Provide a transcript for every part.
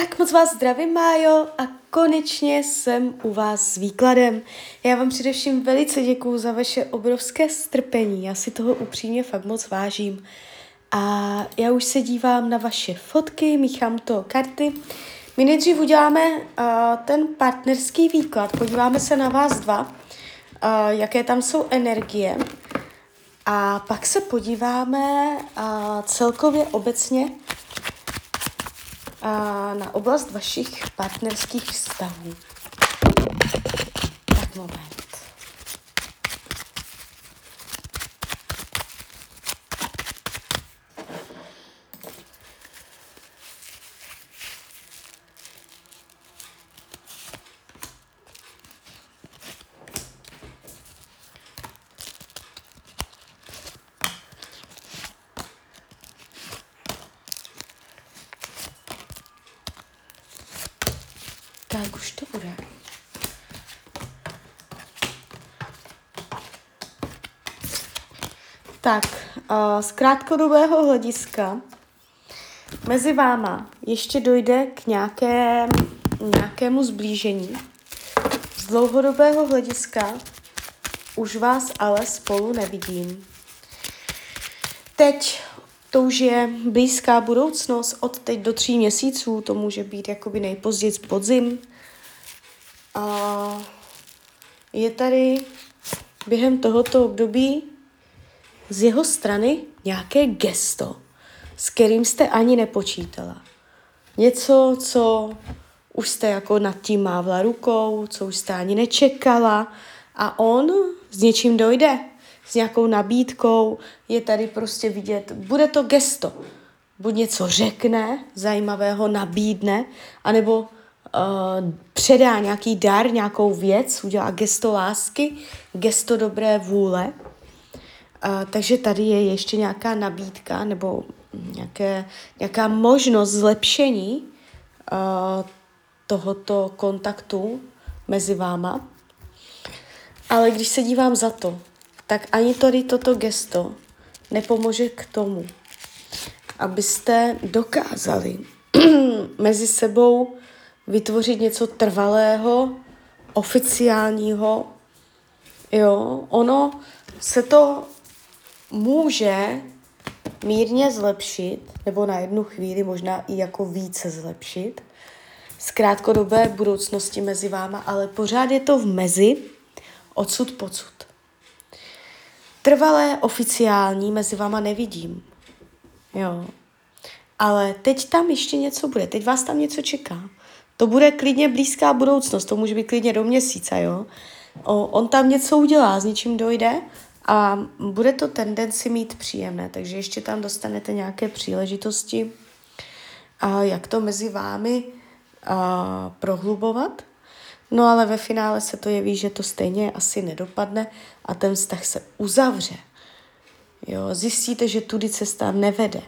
Tak moc vás zdravím, Májo, a konečně jsem u vás s výkladem. Já vám především velice děkuju za vaše obrovské strpení, já si toho upřímně fakt moc vážím. A já už se dívám na vaše fotky, míchám to karty. My nejdřív uděláme uh, ten partnerský výklad, podíváme se na vás dva, uh, jaké tam jsou energie. A pak se podíváme uh, celkově obecně na oblast vašich partnerských vztahů. Tak moment. Tak už to bude. Tak, uh, z krátkodobého hlediska mezi váma ještě dojde k nějaké, nějakému zblížení. Z dlouhodobého hlediska už vás ale spolu nevidím. Teď to už je blízká budoucnost, od teď do tří měsíců, to může být jakoby nejpozději podzim. A je tady během tohoto období z jeho strany nějaké gesto, s kterým jste ani nepočítala. Něco, co už jste jako nad tím mávla rukou, co už jste ani nečekala a on s něčím dojde s nějakou nabídkou, je tady prostě vidět, bude to gesto. Buď něco řekne, zajímavého nabídne, anebo uh, předá nějaký dar, nějakou věc, udělá gesto lásky, gesto dobré vůle. Uh, takže tady je ještě nějaká nabídka nebo nějaké, nějaká možnost zlepšení uh, tohoto kontaktu mezi váma. Ale když se dívám za to, tak ani tady toto gesto nepomůže k tomu, abyste dokázali mezi sebou vytvořit něco trvalého, oficiálního. Jo, ono se to může mírně zlepšit, nebo na jednu chvíli možná i jako více zlepšit, z krátkodobé budoucnosti mezi váma, ale pořád je to v mezi, odsud pocud. Trvalé oficiální mezi váma nevidím. Jo. Ale teď tam ještě něco bude, teď vás tam něco čeká. To bude klidně blízká budoucnost, to může být klidně do měsíce, jo. O, on tam něco udělá, s něčím dojde a bude to tendenci mít příjemné, takže ještě tam dostanete nějaké příležitosti, a jak to mezi vámi a, prohlubovat. No ale ve finále se to jeví, že to stejně asi nedopadne a ten vztah se uzavře. Jo, zjistíte, že tudy cesta nevede.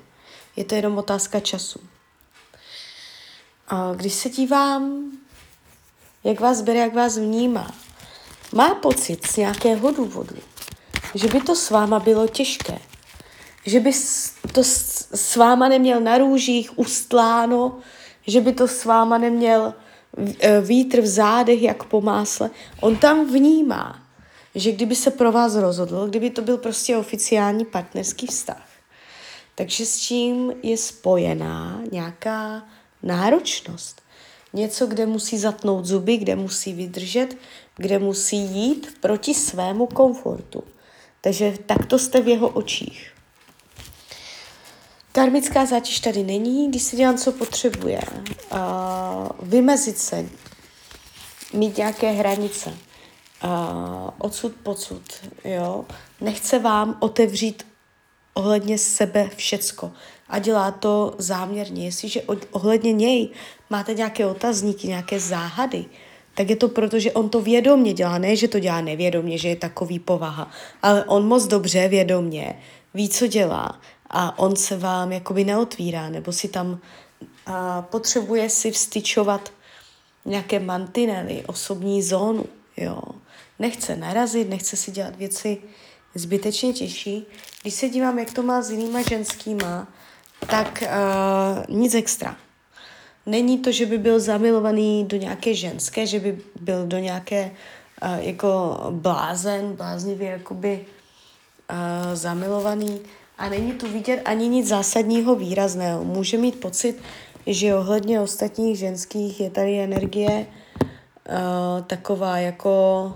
Je to jenom otázka času. A když se dívám, jak vás bere, jak vás vnímá, má pocit z nějakého důvodu, že by to s váma bylo těžké, že by to s váma neměl na růžích ustláno, že by to s váma neměl E, vítr v zádech, jak po másle. On tam vnímá, že kdyby se pro vás rozhodl, kdyby to byl prostě oficiální partnerský vztah, takže s čím je spojená nějaká náročnost. Něco, kde musí zatnout zuby, kde musí vydržet, kde musí jít proti svému komfortu. Takže takto jste v jeho očích. Karmická zátěž tady není, když si dělám, co potřebuje. Uh, vymezit se, mít nějaké hranice, uh, odsud pocud, jo. Nechce vám otevřít ohledně sebe všecko a dělá to záměrně. Jestliže ohledně něj máte nějaké otazníky, nějaké záhady, tak je to proto, že on to vědomně dělá, ne, že to dělá nevědomně, že je takový povaha, ale on moc dobře vědomně ví, co dělá a on se vám jakoby neotvírá, nebo si tam a, potřebuje si vstyčovat nějaké mantinely, osobní zónu, jo. Nechce narazit, nechce si dělat věci zbytečně těžší. Když se dívám, jak to má s jinýma ženskýma, tak uh, nic extra. není to, že by byl zamilovaný do nějaké ženské, že by byl do nějaké uh, jako blázen, bláznivě jakoby uh, zamilovaný. A není tu vidět ani nic zásadního výrazného. Může mít pocit, že ohledně ostatních ženských je tady energie uh, taková jako,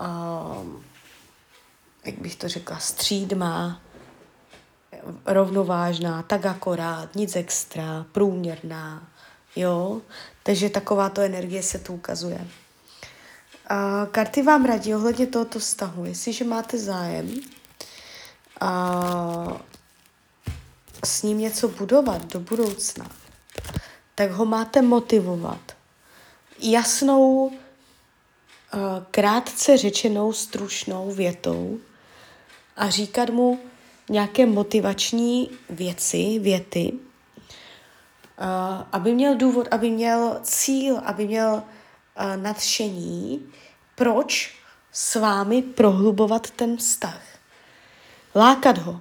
uh, jak bych to řekla, střídma, rovnovážná, tak akorát, nic extra, průměrná, jo. Takže takováto energie se tu ukazuje. A karty vám radí ohledně tohoto vztahu, jestliže máte zájem a s ním něco budovat do budoucna, tak ho máte motivovat jasnou, krátce řečenou, stručnou větou a říkat mu nějaké motivační věci, věty, aby měl důvod, aby měl cíl, aby měl nadšení, proč s vámi prohlubovat ten vztah. Lákat ho,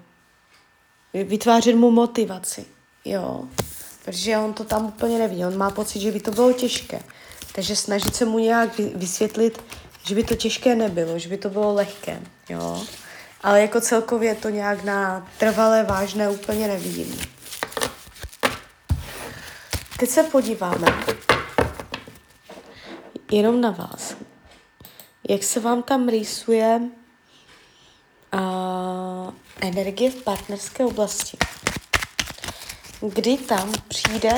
vytvářet mu motivaci, jo protože on to tam úplně neví. On má pocit, že by to bylo těžké. Takže snažit se mu nějak vysvětlit, že by to těžké nebylo, že by to bylo lehké, jo. Ale jako celkově to nějak na trvalé vážné úplně nevidím. Teď se podíváme jenom na vás. Jak se vám tam rýsuje uh, energie v partnerské oblasti kdy tam přijde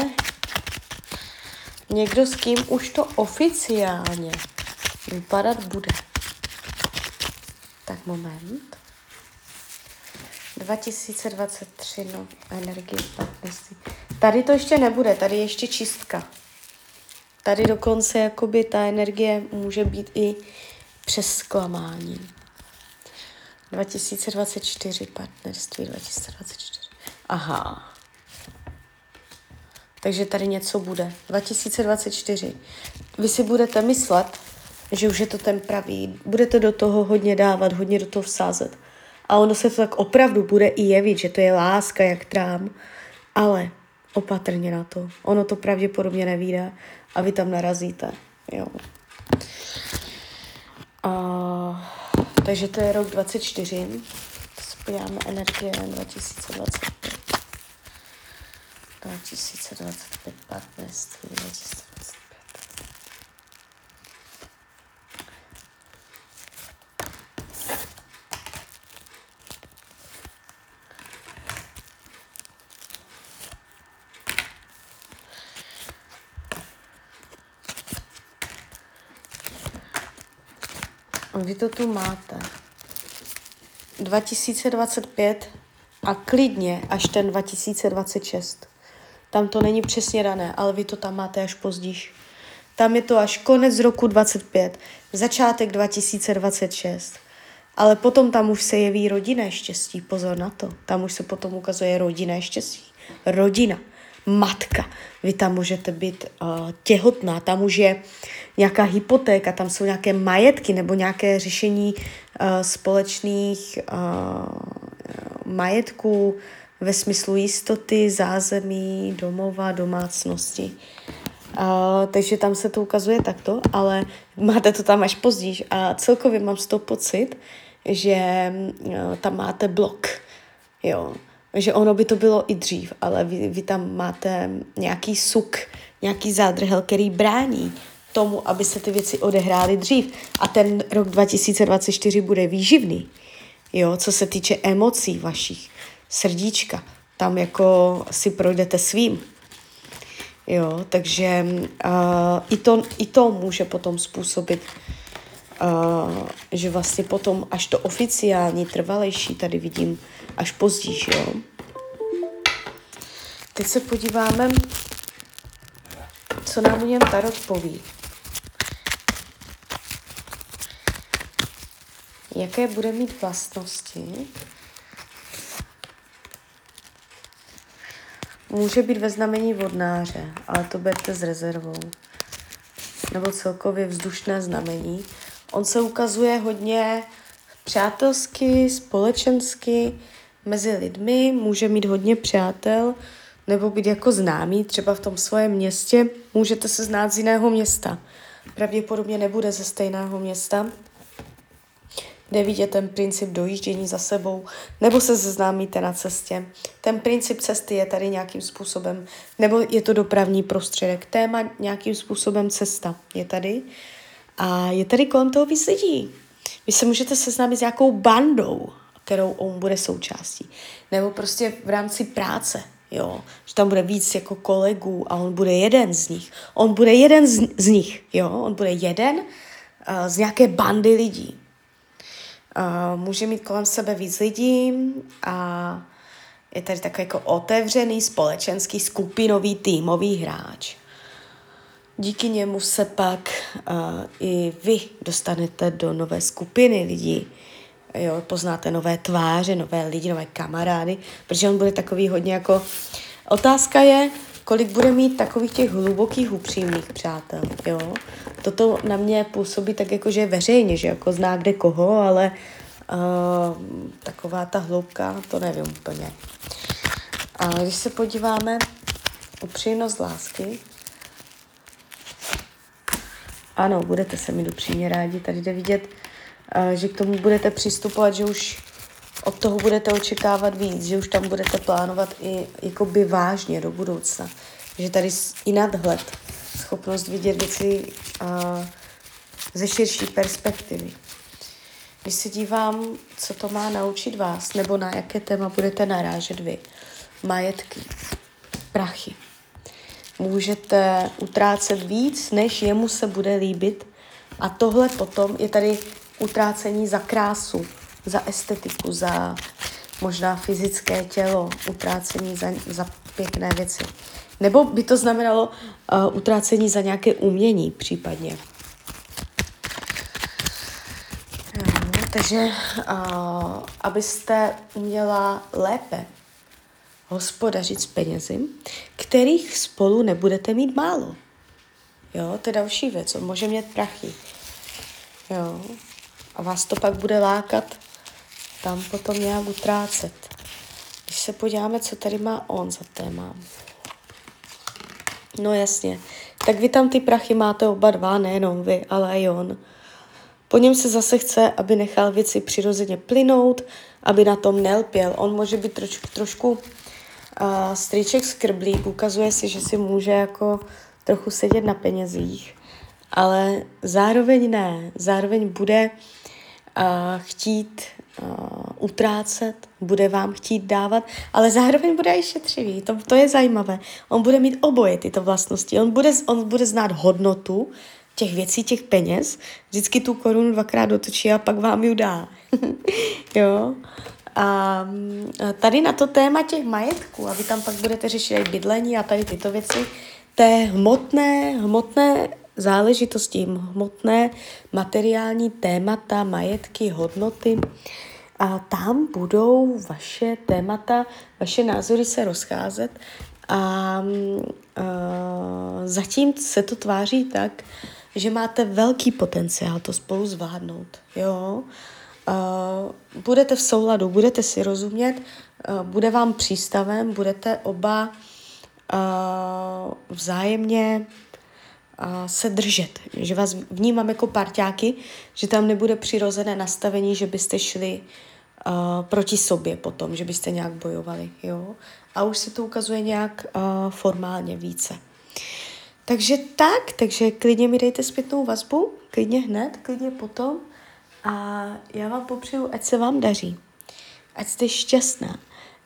někdo, s kým už to oficiálně vypadat bude. Tak moment. 2023, no, energie partnerství. Tady to ještě nebude, tady ještě čistka. Tady dokonce jakoby ta energie může být i přes zklamání. 2024 partnerství, 2024. Aha. Takže tady něco bude. 2024. Vy si budete myslet, že už je to ten pravý. Budete do toho hodně dávat, hodně do toho vsázet. A ono se to tak opravdu bude i jevit, že to je láska jak trám. Ale opatrně na to. Ono to pravděpodobně nevíde a vy tam narazíte. Jo. A, takže to je rok 24. To se podíváme energie 2025. 2025 partnerství 2025. Vy to tu máte. 2025 a klidně až ten 2026. Tam to není přesně dané, ale vy to tam máte až pozdíž. Tam je to až konec roku 25, začátek 2026. Ale potom tam už se jeví rodinné štěstí, pozor na to. Tam už se potom ukazuje rodinné štěstí. Rodina, matka. Vy tam můžete být uh, těhotná, tam už je nějaká hypotéka, tam jsou nějaké majetky nebo nějaké řešení uh, společných uh, majetků, ve smyslu jistoty, zázemí, domova, domácnosti. Uh, takže tam se to ukazuje takto, ale máte to tam až později a celkově mám z toho pocit, že uh, tam máte blok, jo, že ono by to bylo i dřív, ale vy, vy tam máte nějaký suk, nějaký zádrhel, který brání tomu, aby se ty věci odehrály dřív. A ten rok 2024 bude výživný, jo, co se týče emocí vašich srdíčka. Tam jako si projdete svým. Jo, takže uh, i, to, i to může potom způsobit, uh, že vlastně potom až to oficiální, trvalejší tady vidím až později, jo. Teď se podíváme, co nám o něm Tarot poví. Jaké bude mít vlastnosti? Může být ve znamení vodnáře, ale to berte s rezervou. Nebo celkově vzdušné znamení. On se ukazuje hodně přátelsky, společensky, mezi lidmi, může mít hodně přátel, nebo být jako známý, třeba v tom svém městě, můžete se znát z jiného města. Pravděpodobně nebude ze stejného města, kde vidět ten princip dojíždění za sebou, nebo se seznámíte na cestě. Ten princip cesty je tady nějakým způsobem, nebo je to dopravní prostředek. Téma nějakým způsobem cesta je tady. A je tady kolem toho víc lidí. Vy se můžete seznámit s nějakou bandou, kterou on bude součástí. Nebo prostě v rámci práce, jo, že tam bude víc jako kolegů a on bude jeden z nich. On bude jeden z, z nich, jo, on bude jeden uh, z nějaké bandy lidí. Může mít kolem sebe víc lidí a je tady takový jako otevřený společenský skupinový týmový hráč. Díky němu se pak uh, i vy dostanete do nové skupiny lidí. Jo, poznáte nové tváře, nové lidi, nové kamarády, protože on bude takový hodně jako... Otázka je, kolik bude mít takových těch hlubokých, upřímných přátel, jo. Toto na mě působí tak jako, že veřejně, že jako zná kde koho, ale uh, taková ta hloubka, to nevím úplně. A když se podíváme upřímnost lásky, ano, budete se mi upřímně rádi. Tady jde vidět, uh, že k tomu budete přistupovat, že už od toho budete očekávat víc, že už tam budete plánovat i jakoby vážně do budoucna. Že tady i nadhled, schopnost vidět věci uh, ze širší perspektivy. Když se dívám, co to má naučit vás, nebo na jaké téma budete narážet vy. Majetky, prachy. Můžete utrácet víc, než jemu se bude líbit. A tohle potom je tady utrácení za krásu, za estetiku, za možná fyzické tělo, utrácení za, za pěkné věci. Nebo by to znamenalo uh, utrácení za nějaké umění případně. Jo, takže uh, abyste uměla lépe hospodařit s penězi, kterých spolu nebudete mít málo. Jo, to je další věc. On může mít prachy. Jo. A vás to pak bude lákat tam potom nějak utrácet. Když se podíváme, co tady má on za téma. No jasně. Tak vy tam ty prachy máte oba dva, nejenom vy, ale i on. Po něm se zase chce, aby nechal věci přirozeně plynout, aby na tom nelpěl. On může být troš, trošku uh, strýček skrblík, ukazuje si, že si může jako trochu sedět na penězích, ale zároveň ne. Zároveň bude uh, chtít uh, utrácet, bude vám chtít dávat, ale zároveň bude i šetřivý. To, to je zajímavé. On bude mít oboje tyto vlastnosti. On bude, on bude znát hodnotu těch věcí, těch peněz. Vždycky tu korunu dvakrát dotočí a pak vám ji dá. jo. A tady na to téma těch majetků, a vy tam pak budete řešit i bydlení a tady tyto věci, té hmotné, hmotné záležitosti, hmotné materiální témata, majetky, hodnoty, a tam budou vaše témata, vaše názory se rozcházet a, a zatím se to tváří tak, že máte velký potenciál to spolu zvládnout. Jo? Uh, budete v souladu, budete si rozumět, uh, bude vám přístavem, budete oba uh, vzájemně se držet, že vás vnímám jako parťáky, že tam nebude přirozené nastavení, že byste šli uh, proti sobě potom, že byste nějak bojovali, jo. A už se to ukazuje nějak uh, formálně více. Takže tak, takže klidně mi dejte zpětnou vazbu, klidně hned, klidně potom a já vám popřeju, ať se vám daří, ať jste šťastná.